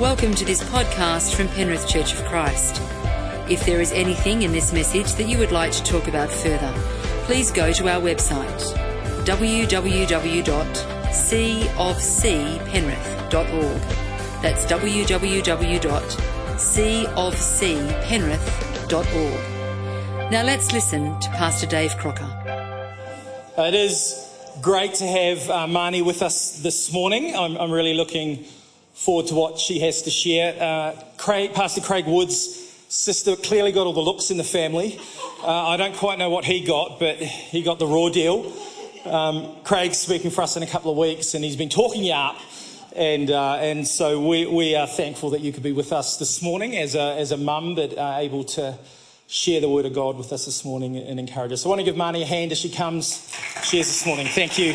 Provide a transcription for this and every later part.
Welcome to this podcast from Penrith Church of Christ. If there is anything in this message that you would like to talk about further, please go to our website www.cofcpenrith.org. That's www.cofcpenrith.org. Now let's listen to Pastor Dave Crocker. It is great to have uh, Marnie with us this morning. I'm, I'm, really looking forward to what she has to share. Uh, Craig, Pastor Craig Wood's sister clearly got all the looks in the family. Uh, I don't quite know what he got, but he got the raw deal. Um, Craig's speaking for us in a couple of weeks, and he's been talking you up. And, uh, and so we, we are thankful that you could be with us this morning as a, as a mum, but able to share the word of God with us this morning and encourage us. So I want to give Marnie a hand as she comes, shares this morning. Thank you.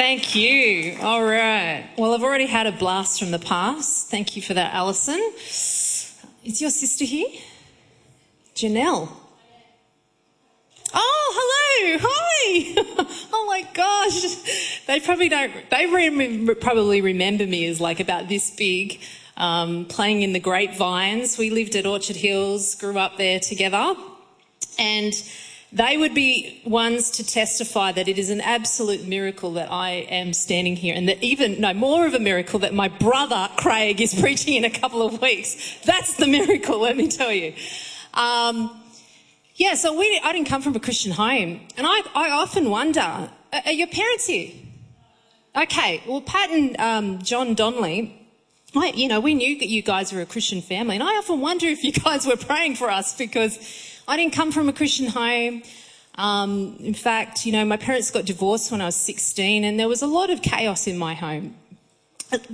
Thank you. All right. Well, I've already had a blast from the past. Thank you for that, Alison. Is your sister here? Janelle. Oh, hello. Hi. oh my gosh. They probably don't, they re- probably remember me as like about this big, um, playing in the grapevines. We lived at Orchard Hills, grew up there together. And they would be ones to testify that it is an absolute miracle that I am standing here and that even, no, more of a miracle that my brother Craig is preaching in a couple of weeks. That's the miracle, let me tell you. Um, yeah, so we, I didn't come from a Christian home. And I, I often wonder, are your parents here? Okay, well, Pat and um, John Donnelly, I, you know, we knew that you guys were a Christian family. And I often wonder if you guys were praying for us because I didn't come from a Christian home. Um, in fact, you know, my parents got divorced when I was 16 and there was a lot of chaos in my home.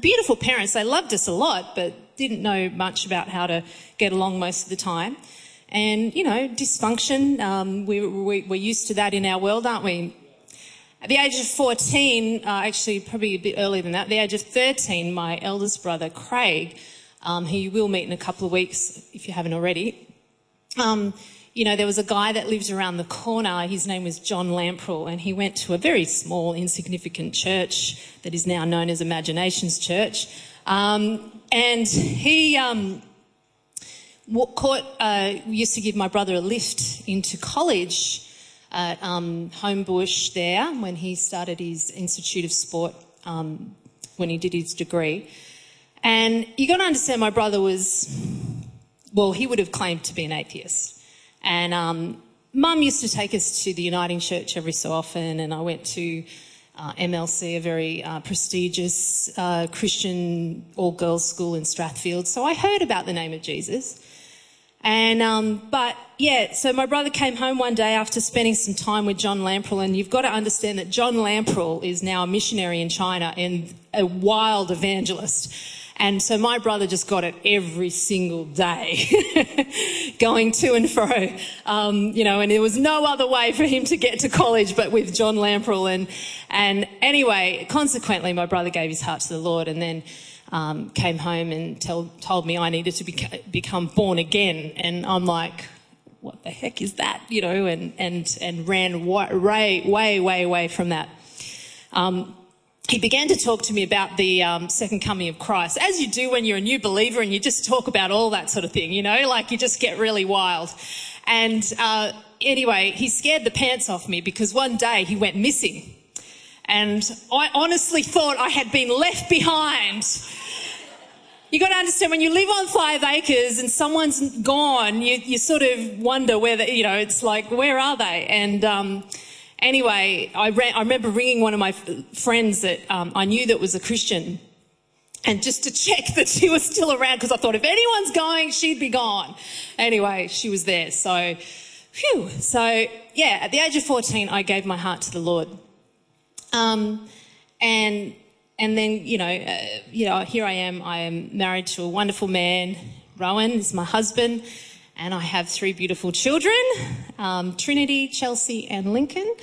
Beautiful parents, they loved us a lot, but didn't know much about how to get along most of the time. And, you know, dysfunction, um, we, we, we're used to that in our world, aren't we? At the age of 14, uh, actually probably a bit earlier than that, at the age of 13, my eldest brother, Craig, um, who you will meet in a couple of weeks if you haven't already, um, you know, there was a guy that lives around the corner. His name was John Lamprell, and he went to a very small, insignificant church that is now known as Imaginations Church. Um, and he, um, caught, uh, used to give my brother a lift into college at um, Homebush there when he started his Institute of Sport um, when he did his degree. And you've got to understand, my brother was, well, he would have claimed to be an atheist. And um, mum used to take us to the Uniting Church every so often, and I went to uh, MLC, a very uh, prestigious uh, Christian all girls school in Strathfield. So I heard about the name of Jesus. And, um, but yeah, so my brother came home one day after spending some time with John Lamprell, and you've got to understand that John Lamprell is now a missionary in China and a wild evangelist. And so my brother just got it every single day, going to and fro. Um, you know, and there was no other way for him to get to college but with John Lamprell. And, and anyway, consequently, my brother gave his heart to the Lord and then um, came home and tell, told me I needed to beca- become born again. And I'm like, what the heck is that? You know, and, and, and ran way, way, way, way from that. Um, he began to talk to me about the um, second coming of Christ, as you do when you're a new believer and you just talk about all that sort of thing, you know, like you just get really wild. And uh, anyway, he scared the pants off me because one day he went missing. And I honestly thought I had been left behind. You got to understand when you live on five acres and someone's gone, you, you sort of wonder where they, you know, it's like, where are they? And, um, anyway, I, ran, I remember ringing one of my friends that um, I knew that was a Christian and just to check that she was still around because I thought if anyone's going, she'd be gone. Anyway, she was there. So, phew. So, yeah, at the age of 14, I gave my heart to the Lord. Um, and and then you know, uh, you know, here I am. I am married to a wonderful man. Rowan is my husband, and I have three beautiful children: um, Trinity, Chelsea, and Lincoln.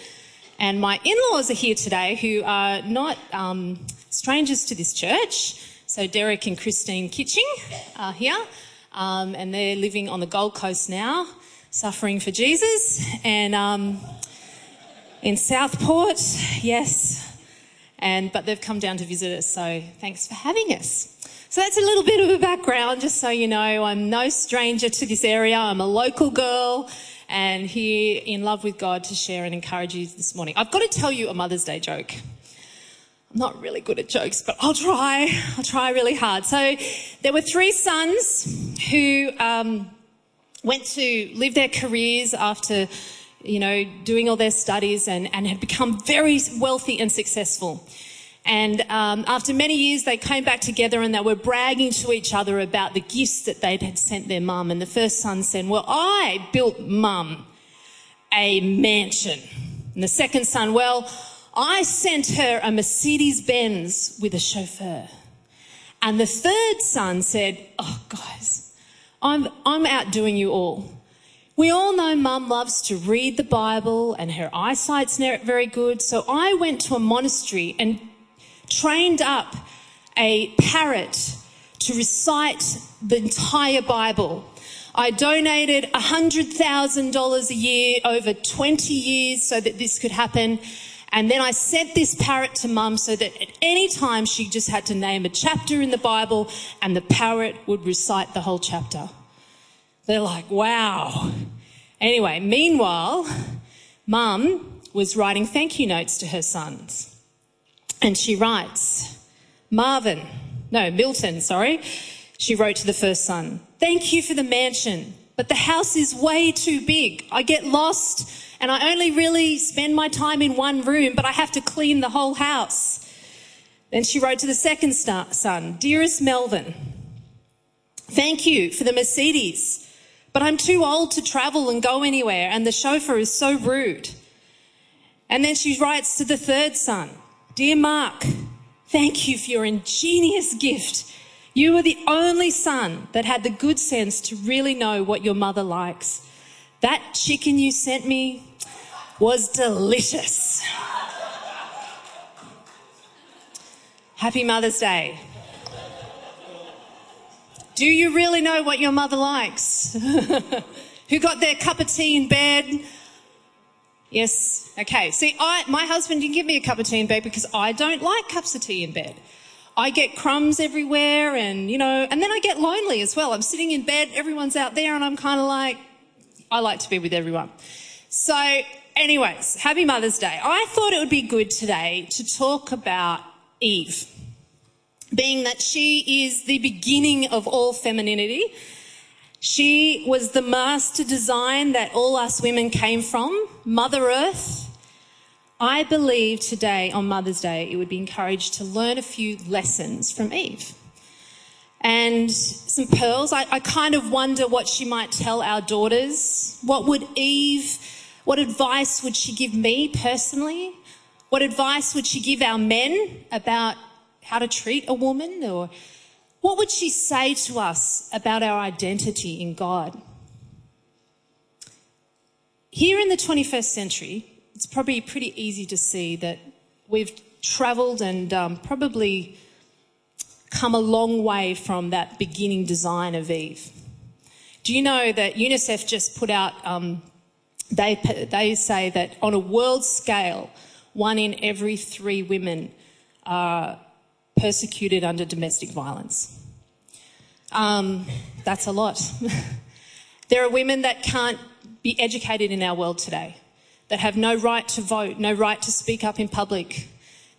And my in-laws are here today, who are not um, strangers to this church. So Derek and Christine Kitching are here, um, and they're living on the Gold Coast now, suffering for Jesus. And um, in Southport, yes. And, but they've come down to visit us, so thanks for having us. So that's a little bit of a background, just so you know. I'm no stranger to this area. I'm a local girl and here in love with God to share and encourage you this morning. I've got to tell you a Mother's Day joke. I'm not really good at jokes, but I'll try. I'll try really hard. So there were three sons who um, went to live their careers after, you know, doing all their studies and, and had become very wealthy and successful. And um, after many years, they came back together and they were bragging to each other about the gifts that they had sent their mum. And the first son said, Well, I built mum a mansion. And the second son, Well, I sent her a Mercedes Benz with a chauffeur. And the third son said, Oh, guys, I'm, I'm outdoing you all. We all know mum loves to read the Bible and her eyesight's not very good. So I went to a monastery and trained up a parrot to recite the entire Bible. I donated $100,000 a year over 20 years so that this could happen. And then I sent this parrot to mum so that at any time she just had to name a chapter in the Bible and the parrot would recite the whole chapter. They're like, wow. Anyway, meanwhile, mum was writing thank you notes to her sons. And she writes, Marvin, no, Milton, sorry. She wrote to the first son, Thank you for the mansion, but the house is way too big. I get lost and I only really spend my time in one room, but I have to clean the whole house. Then she wrote to the second son, Dearest Melvin, thank you for the Mercedes, but I'm too old to travel and go anywhere, and the chauffeur is so rude. And then she writes to the third son, Dear Mark, thank you for your ingenious gift. You were the only son that had the good sense to really know what your mother likes. That chicken you sent me was delicious. Happy Mother's Day. Do you really know what your mother likes? Who got their cup of tea in bed? Yes. Okay. See, I, my husband didn't give me a cup of tea in bed because I don't like cups of tea in bed. I get crumbs everywhere and, you know, and then I get lonely as well. I'm sitting in bed, everyone's out there and I'm kind of like, I like to be with everyone. So, anyways, happy Mother's Day. I thought it would be good today to talk about Eve, being that she is the beginning of all femininity she was the master design that all us women came from, Mother Earth. I believe today on Mother's Day it would be encouraged to learn a few lessons from Eve. And some pearls. I, I kind of wonder what she might tell our daughters. What would Eve, what advice would she give me personally? What advice would she give our men about how to treat a woman or what would she say to us about our identity in God? Here in the 21st century, it's probably pretty easy to see that we've travelled and um, probably come a long way from that beginning design of Eve. Do you know that UNICEF just put out, um, they, they say that on a world scale, one in every three women are persecuted under domestic violence. Um, that's a lot. there are women that can't be educated in our world today, that have no right to vote, no right to speak up in public.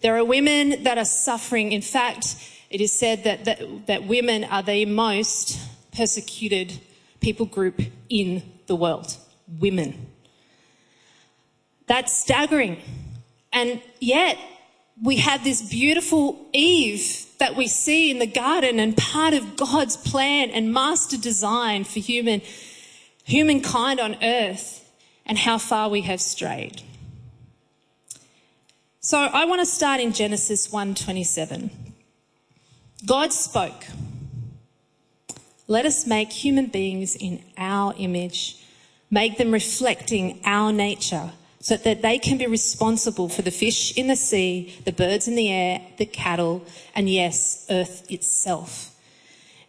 There are women that are suffering. In fact, it is said that, that, that women are the most persecuted people group in the world. Women. That's staggering. And yet, we have this beautiful Eve that we see in the garden and part of God's plan and master design for human, humankind on earth and how far we have strayed. So I want to start in Genesis 1:27. God spoke, "Let us make human beings in our image, make them reflecting our nature." so that they can be responsible for the fish in the sea, the birds in the air, the cattle, and yes, earth itself.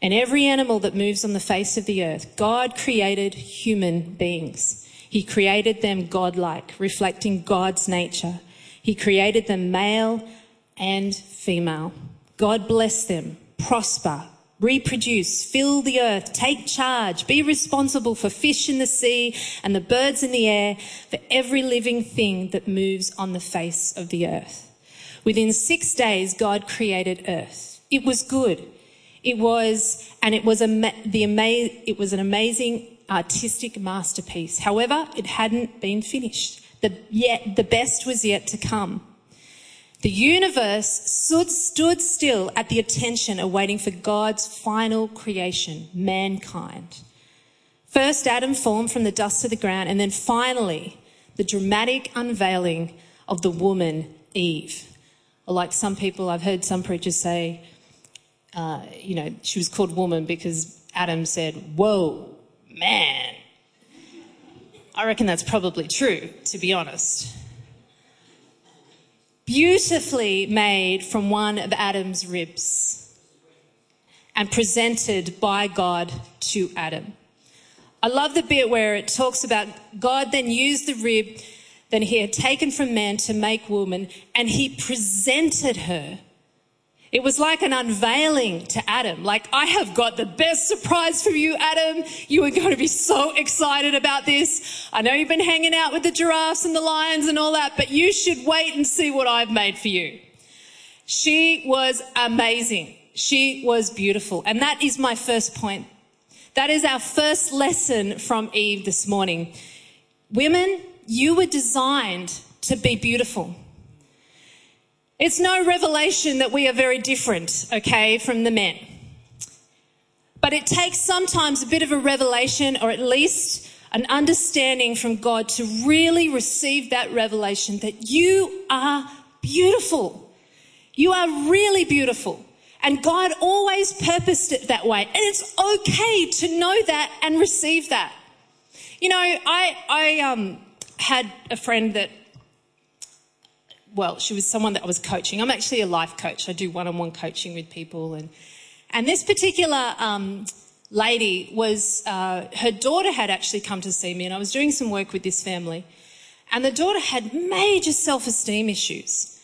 And every animal that moves on the face of the earth, God created human beings. He created them godlike, reflecting God's nature. He created them male and female. God blessed them, prosper, reproduce, fill the earth, take charge, be responsible for fish in the sea and the birds in the air, for every living thing that moves on the face of the earth. Within six days, God created earth. It was good. It was, and it was, the ama- it was an amazing artistic masterpiece. However, it hadn't been finished. The, yet, the best was yet to come. The universe stood, stood still at the attention awaiting for God's final creation, mankind. First, Adam formed from the dust of the ground, and then finally, the dramatic unveiling of the woman, Eve. Like some people, I've heard some preachers say, uh, you know, she was called woman because Adam said, Whoa, man. I reckon that's probably true, to be honest beautifully made from one of Adam's ribs and presented by God to Adam. I love the bit where it talks about God then used the rib that he had taken from man to make woman and he presented her it was like an unveiling to Adam. Like, I have got the best surprise for you, Adam. You are going to be so excited about this. I know you've been hanging out with the giraffes and the lions and all that, but you should wait and see what I've made for you. She was amazing. She was beautiful. And that is my first point. That is our first lesson from Eve this morning. Women, you were designed to be beautiful. It's no revelation that we are very different, okay, from the men. But it takes sometimes a bit of a revelation or at least an understanding from God to really receive that revelation that you are beautiful. You are really beautiful. And God always purposed it that way. And it's okay to know that and receive that. You know, I, I um, had a friend that well, she was someone that I was coaching. I'm actually a life coach. I do one-on-one coaching with people, and and this particular um, lady was uh, her daughter had actually come to see me, and I was doing some work with this family, and the daughter had major self-esteem issues,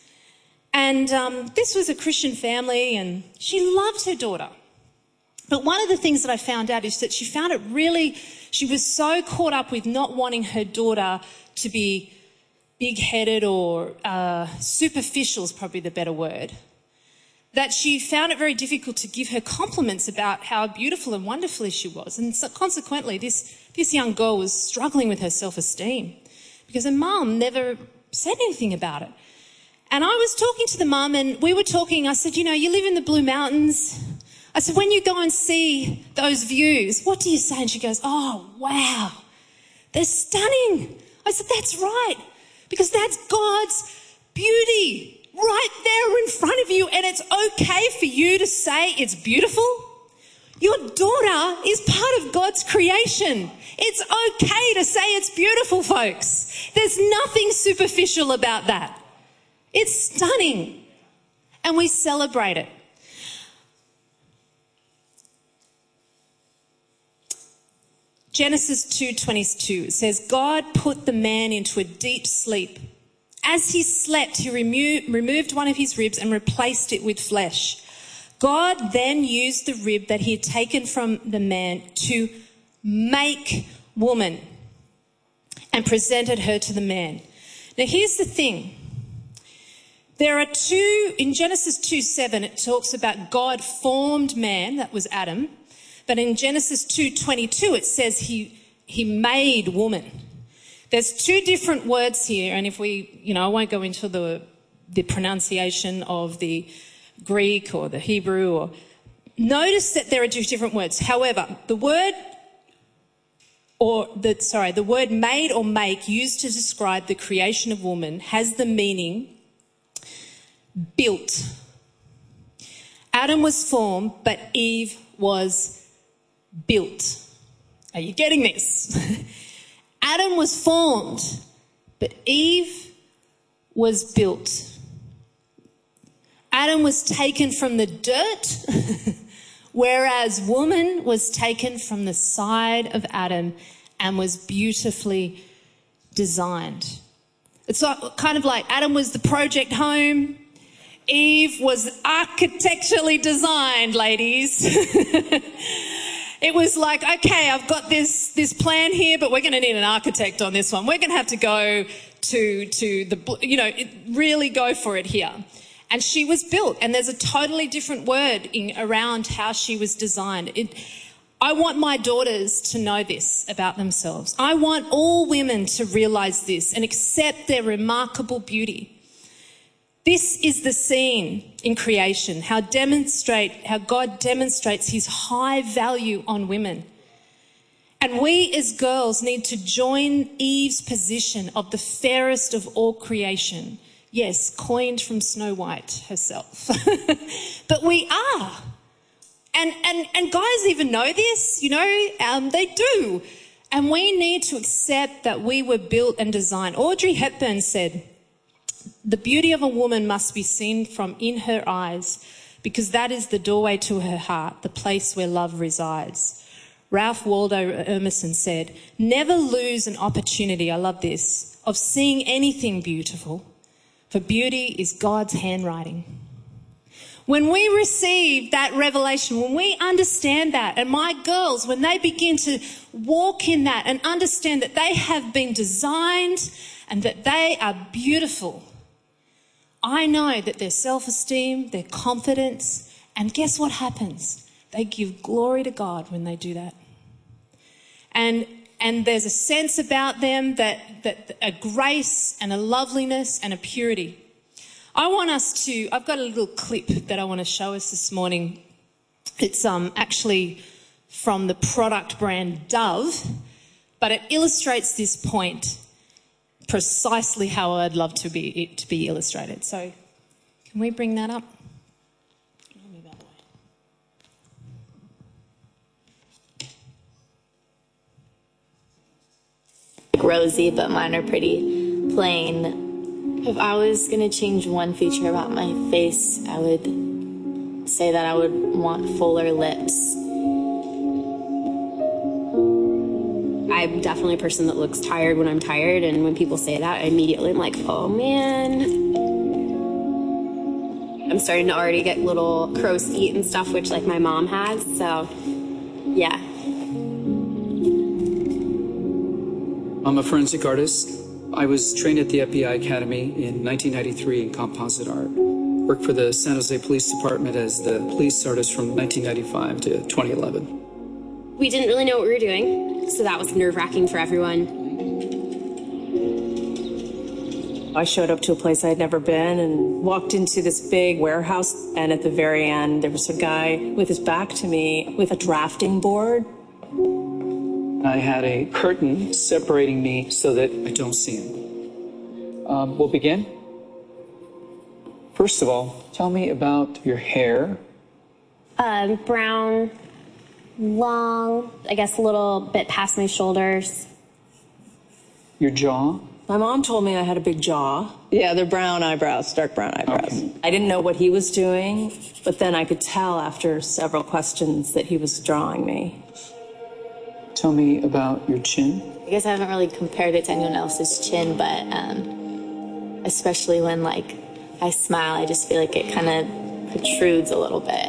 and um, this was a Christian family, and she loved her daughter. But one of the things that I found out is that she found it really, she was so caught up with not wanting her daughter to be big headed or uh, superficial is probably the better word. That she found it very difficult to give her compliments about how beautiful and wonderful she was. And so consequently, this, this young girl was struggling with her self esteem because her mum never said anything about it. And I was talking to the mum and we were talking. I said, You know, you live in the Blue Mountains. I said, When you go and see those views, what do you say? And she goes, Oh, wow. They're stunning. I said, That's right because that's God's beauty right there in front of you, and it's okay for you to say it's beautiful. Your daughter is part of God's creation. It's okay to say it's beautiful, folks. There's nothing superficial about that. It's stunning. And we celebrate it. Genesis 2:22 says God put the man into a deep sleep. As he slept, he remo- removed one of his ribs and replaced it with flesh. God then used the rib that he had taken from the man to make woman and presented her to the man. Now here's the thing. There are two, in Genesis 2 7, it talks about God formed man, that was Adam, but in Genesis 2:22 it says he he made woman. There's two different words here and if we, you know, I won't go into the the pronunciation of the Greek or the Hebrew or notice that there are two different words. However, the word or the sorry, the word made or make used to describe the creation of woman has the meaning built. Adam was formed, but Eve was built. Are you getting this? Adam was formed, but Eve was built. Adam was taken from the dirt, whereas woman was taken from the side of Adam and was beautifully designed. It's kind of like Adam was the project home, Eve was architecturally designed, ladies. it was like, okay, I've got this, this plan here, but we're going to need an architect on this one. We're going to have to go to, to the, you know, really go for it here. And she was built, and there's a totally different word in, around how she was designed. It, I want my daughters to know this about themselves. I want all women to realize this and accept their remarkable beauty. This is the scene in creation, how demonstrate, how God demonstrates his high value on women. And we as girls need to join Eve's position of the fairest of all creation. Yes, coined from Snow White herself. but we are. And, and, and guys even know this, you know, um, they do. And we need to accept that we were built and designed. Audrey Hepburn said, the beauty of a woman must be seen from in her eyes because that is the doorway to her heart, the place where love resides. Ralph Waldo Emerson said, never lose an opportunity, I love this, of seeing anything beautiful, for beauty is God's handwriting. When we receive that revelation, when we understand that, and my girls, when they begin to walk in that and understand that they have been designed and that they are beautiful, I know that their self esteem, their confidence, and guess what happens? They give glory to God when they do that. And, and there's a sense about them that, that a grace and a loveliness and a purity. I want us to, I've got a little clip that I want to show us this morning. It's um, actually from the product brand Dove, but it illustrates this point precisely how I'd love to be it to be illustrated. So, can we bring that up? Rosy, but mine are pretty plain. If I was gonna change one feature about my face, I would say that I would want fuller lips I'm definitely a person that looks tired when I'm tired, and when people say that, I immediately am like, oh man. I'm starting to already get little crow's feet and stuff, which like my mom has, so yeah. I'm a forensic artist. I was trained at the FBI Academy in 1993 in composite art. Worked for the San Jose Police Department as the police artist from 1995 to 2011. We didn't really know what we were doing, so that was nerve wracking for everyone. I showed up to a place I'd never been and walked into this big warehouse. And at the very end, there was a guy with his back to me with a drafting board. I had a curtain separating me so that I don't see him. Um, we'll begin. First of all, tell me about your hair. Um, brown, long, I guess a little bit past my shoulders. Your jaw? My mom told me I had a big jaw. Yeah, they're brown eyebrows, dark brown eyebrows. Okay. I didn't know what he was doing, but then I could tell after several questions that he was drawing me. Tell me about your chin. I guess I haven't really compared it to anyone else's chin, but um, especially when like I smile, I just feel like it kind of protrudes a little bit.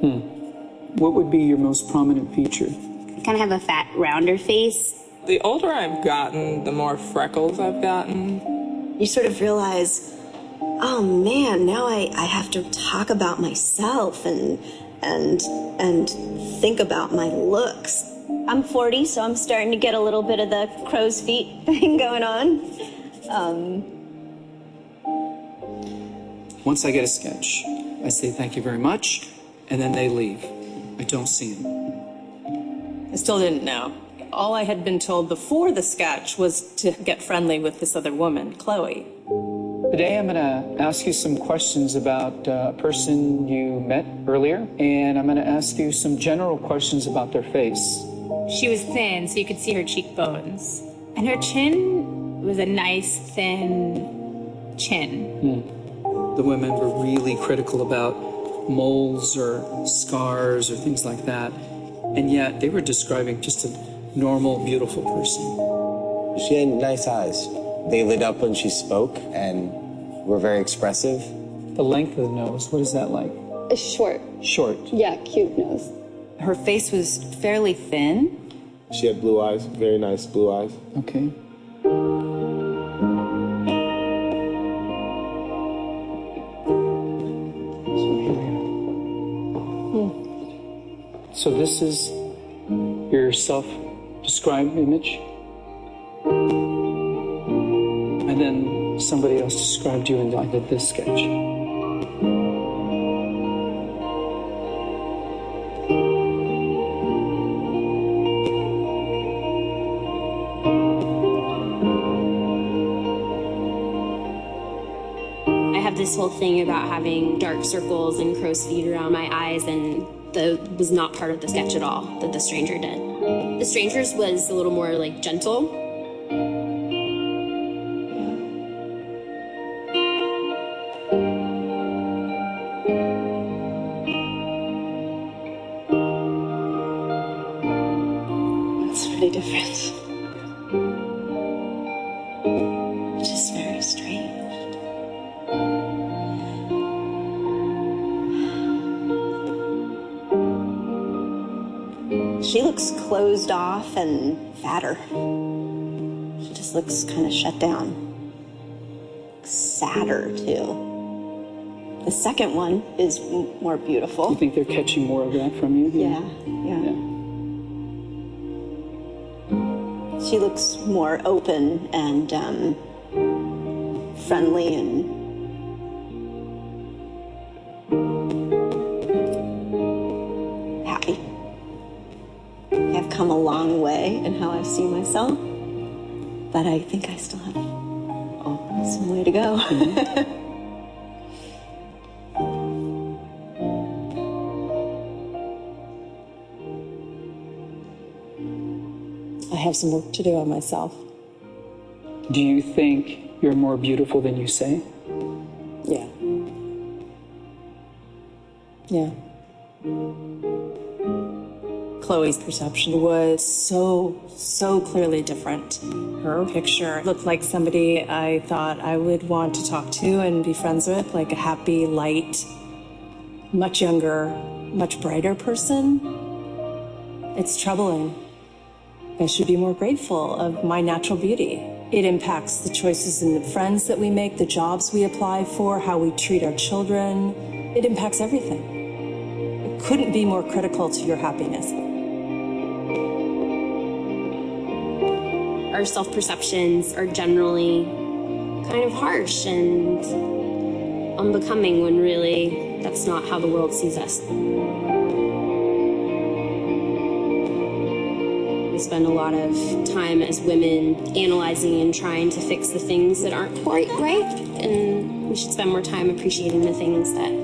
Hmm. What would be your most prominent feature? I kind of have a fat, rounder face. The older I've gotten, the more freckles I've gotten. You sort of realize, oh man, now I, I have to talk about myself and and and think about my looks. I'm 40, so I'm starting to get a little bit of the crow's feet thing going on. Um, Once I get a sketch, I say thank you very much, and then they leave. I don't see him. I still didn't know. All I had been told before the sketch was to get friendly with this other woman, Chloe. Today I'm going to ask you some questions about uh, a person you met earlier, and I'm going to ask you some general questions about their face. She was thin, so you could see her cheekbones. And her chin was a nice, thin chin. Hmm. The women were really critical about moles or scars or things like that. And yet they were describing just a normal, beautiful person. She had nice eyes. They lit up when she spoke and were very expressive. The length of the nose, what is that like? A short. Short. Yeah, cute nose. Her face was fairly thin. She had blue eyes, very nice blue eyes. Okay. So this is your self-described image? And then somebody else described you and I did this sketch. I have this whole thing about having dark circles and crow's feet around my eyes, and that was not part of the sketch at all that the stranger did. The stranger's was a little more like gentle. It's pretty different. Closed off and fatter. She just looks kind of shut down. Sadder, too. The second one is m- more beautiful. You think they're catching more of that from you? Yeah, yeah. She looks more open and um, friendly and come a long way in how I see myself, but I think I still have oh, some way to go. I have some work to do on myself. Do you think you're more beautiful than you say? Yeah. Yeah. Chloe's perception was so, so clearly different. Her picture looked like somebody I thought I would want to talk to and be friends with, like a happy, light, much younger, much brighter person. It's troubling. I should be more grateful of my natural beauty. It impacts the choices and the friends that we make, the jobs we apply for, how we treat our children. It impacts everything. It couldn't be more critical to your happiness. Our self perceptions are generally kind of harsh and unbecoming when really that's not how the world sees us. We spend a lot of time as women analyzing and trying to fix the things that aren't quite right, and we should spend more time appreciating the things that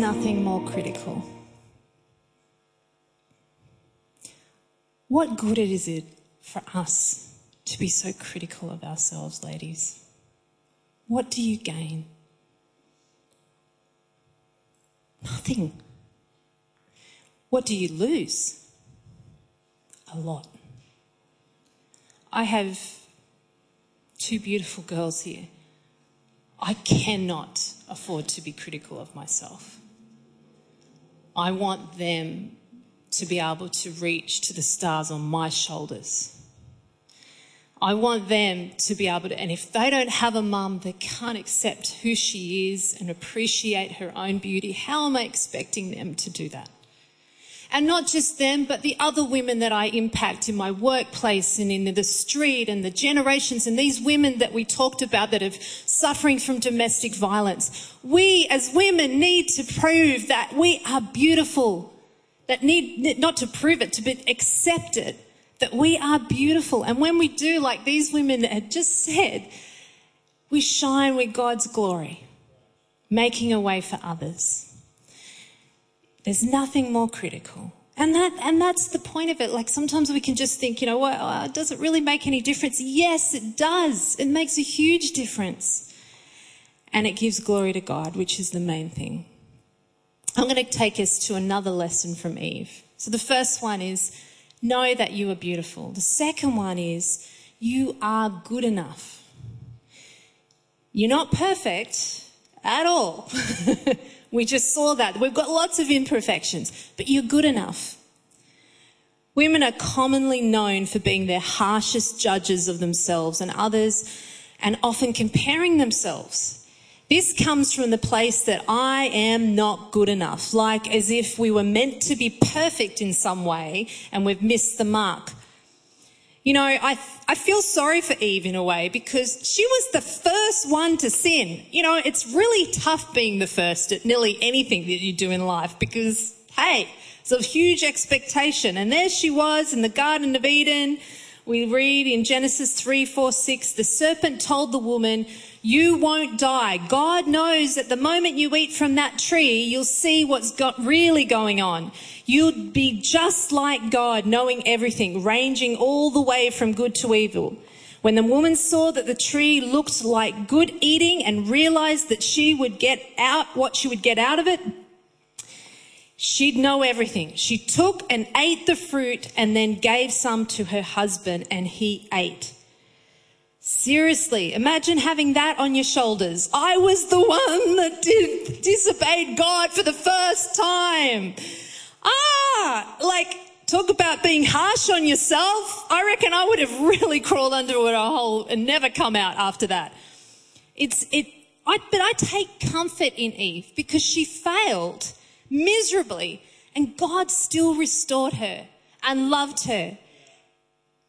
nothing more critical. What good is it for us to be so critical of ourselves, ladies? What do you gain? Nothing. What do you lose? A lot. I have two beautiful girls here. I cannot afford to be critical of myself. I want them to be able to reach to the stars on my shoulders. I want them to be able to, and if they don't have a mum that can't accept who she is and appreciate her own beauty, how am I expecting them to do that? And not just them, but the other women that I impact in my workplace and in the street and the generations and these women that we talked about that are suffering from domestic violence. We as women need to prove that we are beautiful. That need, not to prove it, to be, accepted. That we are beautiful. And when we do, like these women had just said, we shine with God's glory, making a way for others. There's nothing more critical. And that and that's the point of it. Like sometimes we can just think, you know, well, uh, does it really make any difference? Yes, it does. It makes a huge difference. And it gives glory to God, which is the main thing. I'm going to take us to another lesson from Eve. So the first one is know that you are beautiful. The second one is you are good enough. You're not perfect at all. we just saw that. We've got lots of imperfections, but you're good enough. Women are commonly known for being their harshest judges of themselves and others and often comparing themselves. This comes from the place that I am not good enough, like as if we were meant to be perfect in some way and we've missed the mark. You know, I, I feel sorry for Eve in a way because she was the first one to sin. You know, it's really tough being the first at nearly anything that you do in life because, hey, it's a huge expectation. And there she was in the Garden of Eden. We read in Genesis 3, 4, 6, the serpent told the woman, you won't die. God knows that the moment you eat from that tree, you'll see what's got really going on. You'll be just like God, knowing everything, ranging all the way from good to evil. When the woman saw that the tree looked like good eating and realized that she would get out what she would get out of it, she'd know everything. She took and ate the fruit and then gave some to her husband and he ate. Seriously, imagine having that on your shoulders. I was the one that did, disobeyed God for the first time. Ah, like, talk about being harsh on yourself. I reckon I would have really crawled under a hole and never come out after that. It's, it, I, but I take comfort in Eve because she failed miserably and God still restored her and loved her.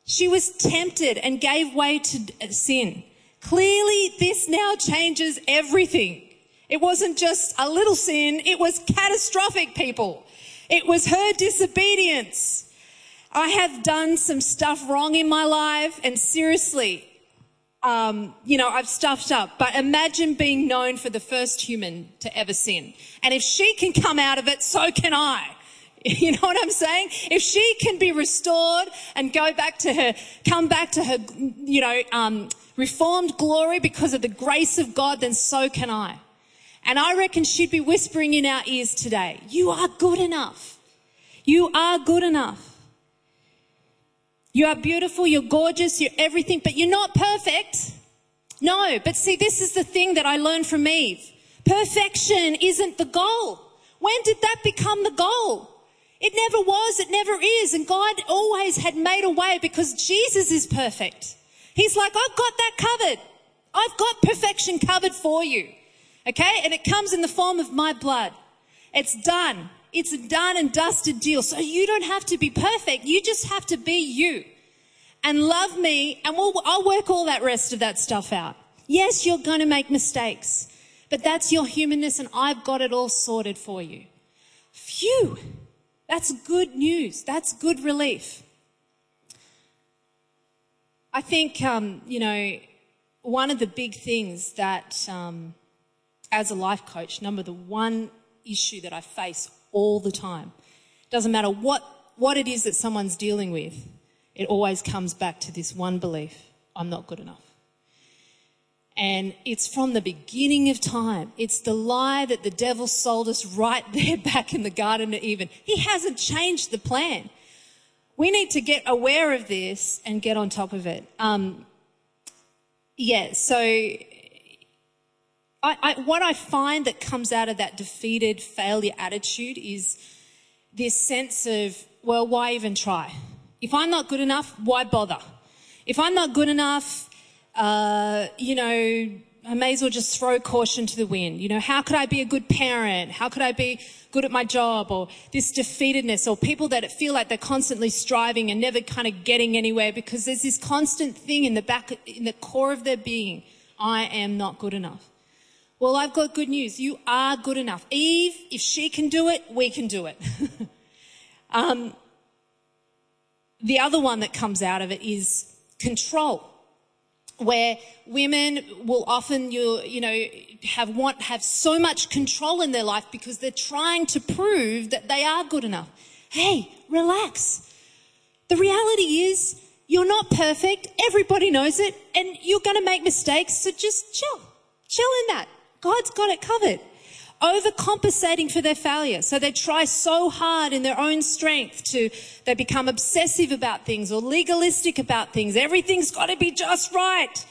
She was tempted and gave way to uh, sin. Clearly, this now changes everything. It wasn't just a little sin, it was catastrophic, people. It was her disobedience. I have done some stuff wrong in my life, and seriously, um, you know, I've stuffed up. But imagine being known for the first human to ever sin. And if she can come out of it, so can I. You know what I'm saying? If she can be restored and go back to her, come back to her, you know, um, reformed glory because of the grace of God, then so can I. And I reckon she'd be whispering in our ears today, you are good enough. You are good enough. You are beautiful, you're gorgeous, you're everything, but you're not perfect. No, but see, this is the thing that I learned from Eve. Perfection isn't the goal. When did that become the goal? It never was, it never is. And God always had made a way because Jesus is perfect. He's like, I've got that covered. I've got perfection covered for you. Okay? And it comes in the form of my blood. It's done. It's a done and dusted deal. So you don't have to be perfect. You just have to be you and love me and we'll, I'll work all that rest of that stuff out. Yes, you're going to make mistakes, but that's your humanness and I've got it all sorted for you. Phew. That's good news. That's good relief. I think, um, you know, one of the big things that, um, as a life coach, number the one issue that I face all the time, doesn't matter what, what it is that someone's dealing with, it always comes back to this one belief I'm not good enough. And it's from the beginning of time. It's the lie that the devil sold us right there back in the Garden of Eden. He hasn't changed the plan. We need to get aware of this and get on top of it. Um, yeah, so I, I, what I find that comes out of that defeated failure attitude is this sense of, well, why even try? If I'm not good enough, why bother? If I'm not good enough, uh, you know, I may as well just throw caution to the wind. You know, how could I be a good parent? How could I be good at my job? Or this defeatedness, or people that feel like they're constantly striving and never kind of getting anywhere because there's this constant thing in the back, in the core of their being. I am not good enough. Well, I've got good news. You are good enough. Eve, if she can do it, we can do it. um, the other one that comes out of it is control where women will often you you know have want have so much control in their life because they're trying to prove that they are good enough hey, relax. The reality is, you're not perfect. Everybody knows it. And you're going to make mistakes. So just chill. Chill in that. God's got it covered. Overcompensating for their failure. So they try so hard in their own strength to, they become obsessive about things or legalistic about things. Everything's got to be just right.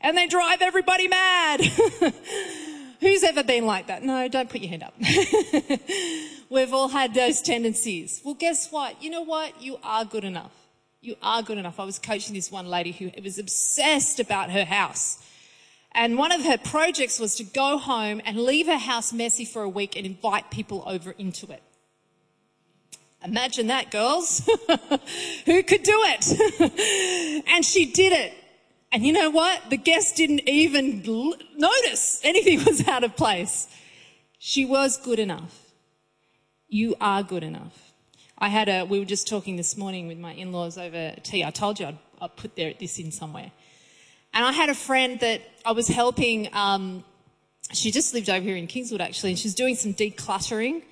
And they drive everybody mad. Who's ever been like that? No, don't put your hand up. We've all had those tendencies. Well, guess what? You know what? You are good enough. You are good enough. I was coaching this one lady who was obsessed about her house. And one of her projects was to go home and leave her house messy for a week and invite people over into it. Imagine that, girls. Who could do it? and she did it. And you know what? The guests didn't even notice anything was out of place. She was good enough. You are good enough. I had a, we were just talking this morning with my in-laws over tea. I told you I'd, I'd put this in somewhere. And I had a friend that I was helping, um, she just lived over here in Kingswood actually, and she's doing some decluttering.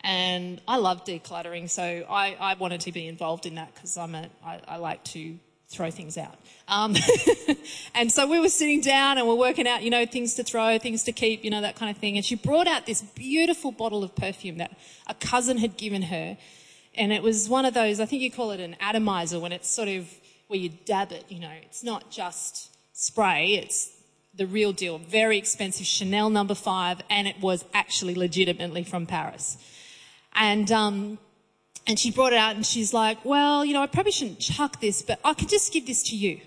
And I love decluttering, so I, I wanted to be involved in that because I'm a, I, I like to throw things out. Um, and so we were sitting down and we're working out, you know, things to throw, things to keep, you know, that kind of thing. And she brought out this beautiful bottle of perfume that a cousin had given her. And it was one of those, I think you call it an atomizer when it's sort of where you dab it, you know, it's not just spray, it's the real deal. Very expensive Chanel number five, and it was actually legitimately from Paris. And, um, and she brought it out and she's like, well, you know, I probably shouldn't chuck this, but I could just give this to you.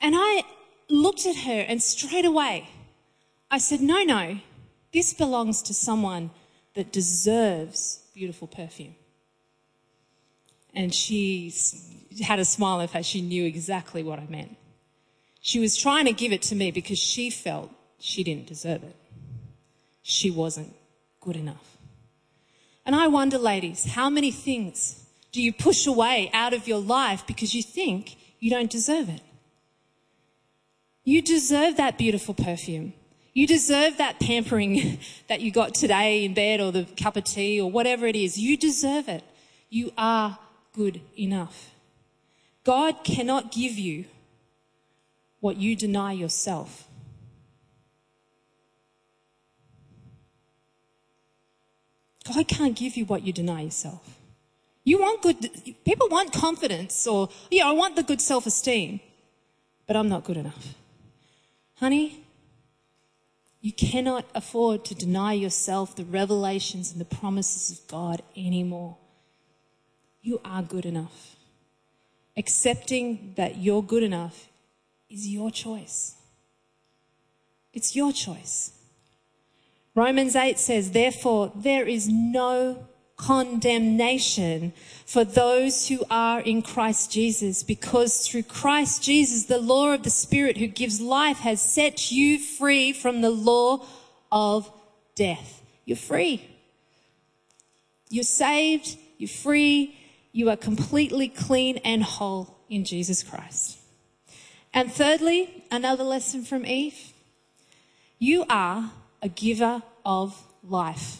And I looked at her and straight away I said, no, no, this belongs to someone that deserves beautiful perfume. And she had a smile on her face. She knew exactly what I meant. She was trying to give it to me because she felt she didn't deserve it. She wasn't good enough. And I wonder, ladies, how many things do you push away out of your life because you think you don't deserve it? You deserve that beautiful perfume. You deserve that pampering that you got today in bed or the cup of tea or whatever it is. You deserve it. You are good enough. God cannot give you what you deny yourself. God can't give you what you deny yourself. You want good, people want confidence or, yeah, I want the good self esteem, but I'm not good enough. Honey, you cannot afford to deny yourself the revelations and the promises of God anymore. You are good enough. Accepting that you're good enough is your choice. It's your choice. Romans 8 says, Therefore, there is no condemnation for those who are in Christ Jesus, because through Christ Jesus, the law of the Spirit who gives life has set you free from the law of death. You're free. You're saved, you're free, you are completely clean and whole in Jesus Christ. And thirdly, another lesson from Eve. You are a giver of life.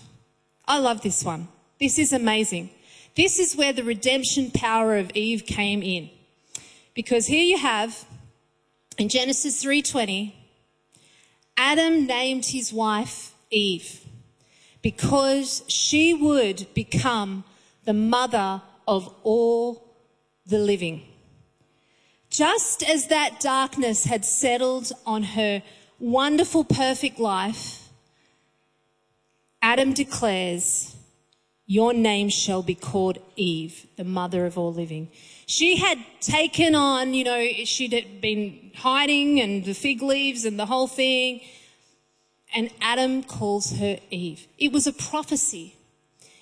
I love this one. This is amazing. This is where the redemption power of Eve came in. Because here you have in Genesis 3:20 Adam named his wife Eve because she would become the mother of all the living. Just as that darkness had settled on her wonderful, perfect life, Adam declares, Your name shall be called Eve, the mother of all living. She had taken on, you know, she'd been hiding and the fig leaves and the whole thing. And Adam calls her Eve. It was a prophecy.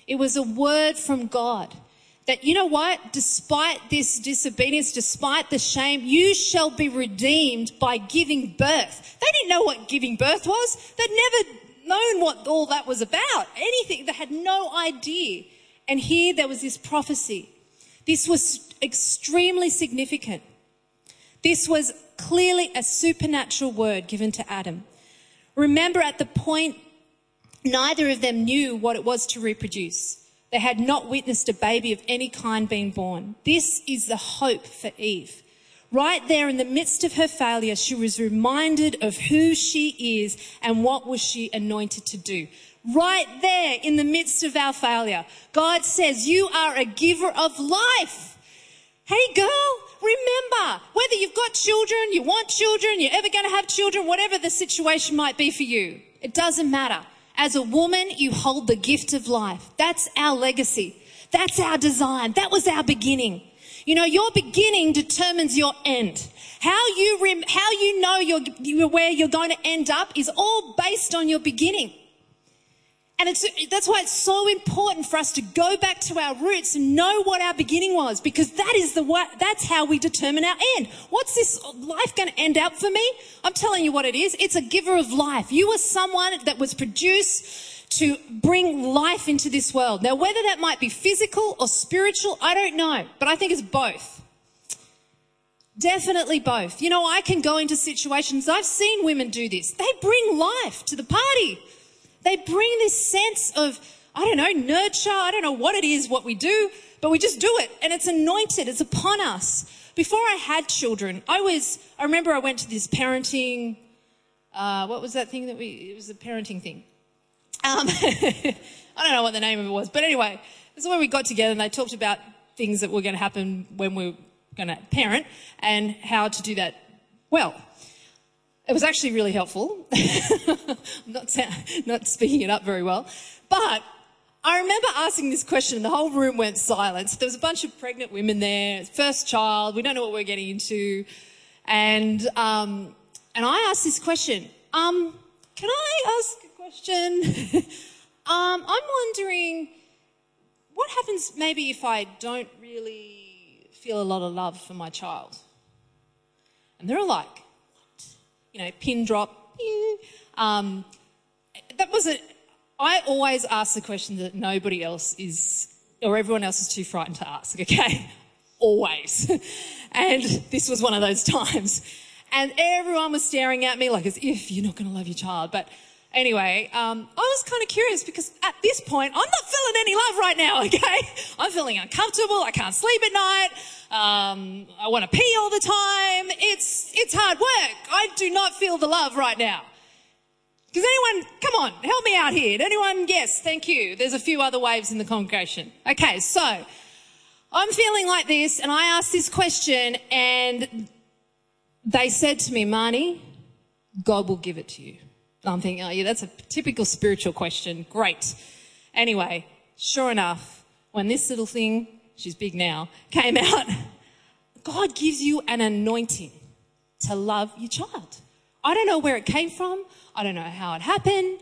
It was a word from God that, you know what? Despite this disobedience, despite the shame, you shall be redeemed by giving birth. They didn't know what giving birth was. They'd never known what all that was about. Anything. They had no idea. And here there was this prophecy. This was extremely significant. This was clearly a supernatural word given to Adam. Remember at the point, neither of them knew what it was to reproduce. They had not witnessed a baby of any kind being born. This is the hope for Eve. Right there in the midst of her failure, she was reminded of who she is and what was she anointed to do. Right there in the midst of our failure, God says, you are a giver of life. Hey girl, remember, whether you've got children, you want children, you're ever going to have children, whatever the situation might be for you, it doesn't matter. As a woman, you hold the gift of life. That's our legacy. That's our design. That was our beginning. You know, your beginning determines your end. How you rem- how you know you're, where you're going to end up is all based on your beginning. And that's why it's so important for us to go back to our roots and know what our beginning was, because that is the way, that's how we determine our end. What's this life going to end up for me? I'm telling you what it is. It's a giver of life. You are someone that was produced to bring life into this world. Now, whether that might be physical or spiritual, I don't know, but I think it's both. Definitely both. You know, I can go into situations, I've seen women do this. They bring life to the party. They bring this sense of, I don't know, nurture. I don't know what it is, what we do, but we just do it. And it's anointed. It's upon us. Before I had children, I was, I remember I went to this parenting, uh, what was that thing that we, it was a parenting thing. Um, I don't know what the name of it was, but anyway, this is where we got together and they talked about things that were going to happen when we were going to parent and how to do that well. It was actually really helpful. I'm not, not speaking it up very well. But I remember asking this question and the whole room went silent. There was a bunch of pregnant women there, first child, we don't know what we're getting into. And, um, and I asked this question, um, can I ask a question? um, I'm wondering, what happens maybe if I don't really feel a lot of love for my child? And they're like, you know, pin drop. Um, that was a, I always ask the question that nobody else is, or everyone else is too frightened to ask, okay? always. and this was one of those times. And everyone was staring at me like as if you're not going to love your child. But anyway, um, I was kind of curious because at this point, I'm not feeling any love right now, okay? I'm feeling uncomfortable. I can't sleep at night. Um, I want to pee all the time. It's, it's hard work. I do not feel the love right now. Does anyone, come on, help me out here. Anyone? Yes, thank you. There's a few other waves in the congregation. Okay, so I'm feeling like this and I asked this question and they said to me, Marnie, God will give it to you. I'm thinking, oh yeah, that's a typical spiritual question. Great. Anyway, sure enough, when this little thing she's big now, came out, God gives you an anointing to love your child. I don't know where it came from. I don't know how it happened.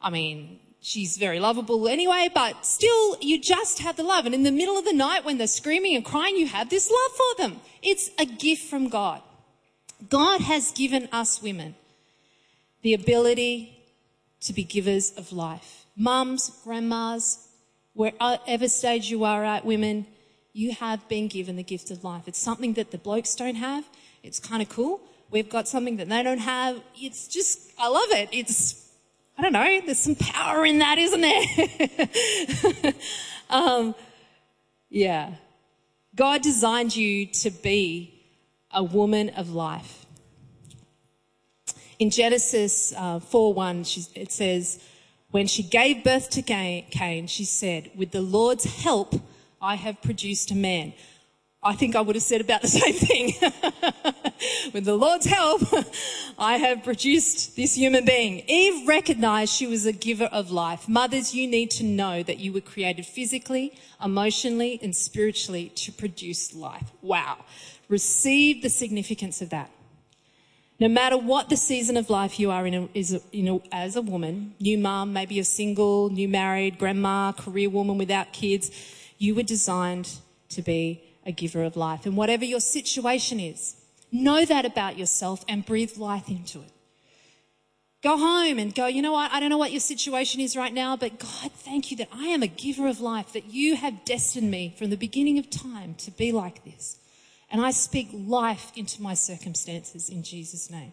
I mean, she's very lovable anyway, but still, you just have the love. And in the middle of the night when they're screaming and crying, you have this love for them. It's a gift from God. God has given us women the ability to be givers of life. Mums, grandmas, wherever stage you are at, women, you have been given the gift of life. It's something that the blokes don't have. It's kind of cool. We've got something that they don't have. It's just, I love it. It's, I don't know, there's some power in that, isn't there? um, yeah. God designed you to be a woman of life. In Genesis uh, 4 1, it says, when she gave birth to Cain, she said, With the Lord's help, I have produced a man. I think I would have said about the same thing. With the Lord's help, I have produced this human being. Eve recognized she was a giver of life. Mothers, you need to know that you were created physically, emotionally, and spiritually to produce life. Wow. Receive the significance of that. No matter what the season of life you are in, a, is a, you know, as a woman, new mum, maybe you're single, new married, grandma, career woman without kids, you were designed to be a giver of life. And whatever your situation is, know that about yourself and breathe life into it. Go home and go, you know what? I don't know what your situation is right now, but God, thank you that I am a giver of life, that you have destined me from the beginning of time to be like this. And I speak life into my circumstances in Jesus' name.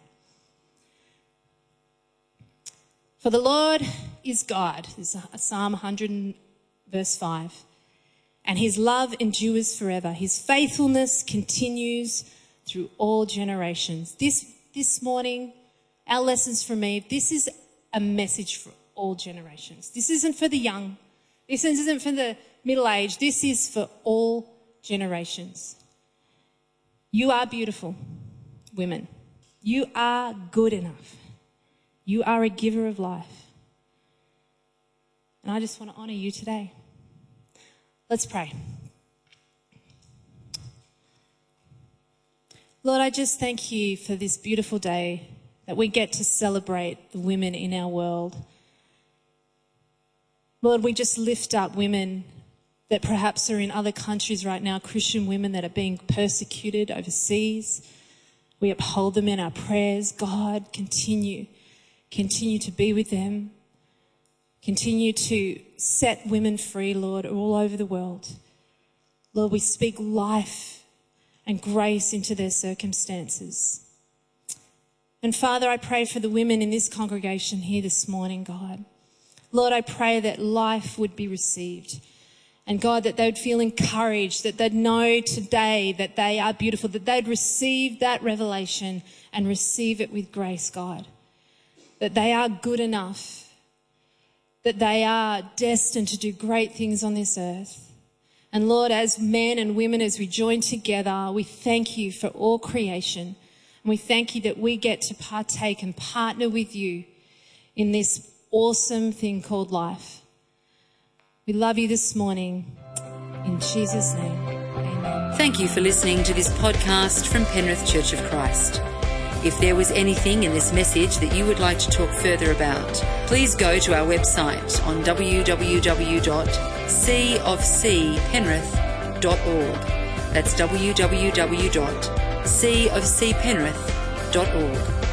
For the Lord is God. This is Psalm 100, verse 5. And his love endures forever. His faithfulness continues through all generations. This, this morning, our lessons from Eve, this is a message for all generations. This isn't for the young. This isn't for the middle aged. This is for all generations. You are beautiful, women. You are good enough. You are a giver of life. And I just want to honor you today. Let's pray. Lord, I just thank you for this beautiful day that we get to celebrate the women in our world. Lord, we just lift up women that perhaps are in other countries right now, Christian women that are being persecuted overseas. We uphold them in our prayers. God, continue, continue to be with them. Continue to set women free, Lord, all over the world. Lord, we speak life and grace into their circumstances. And Father, I pray for the women in this congregation here this morning, God. Lord, I pray that life would be received. And God, that they would feel encouraged, that they'd know today that they are beautiful, that they'd receive that revelation and receive it with grace, God. That they are good enough that they are destined to do great things on this earth. And Lord, as men and women, as we join together, we thank you for all creation. And we thank you that we get to partake and partner with you in this awesome thing called life. We love you this morning. In Jesus' name, amen. Thank you for listening to this podcast from Penrith Church of Christ. If there was anything in this message that you would like to talk further about, please go to our website on www.cofcpenrith.org. That's www.cofcpenrith.org.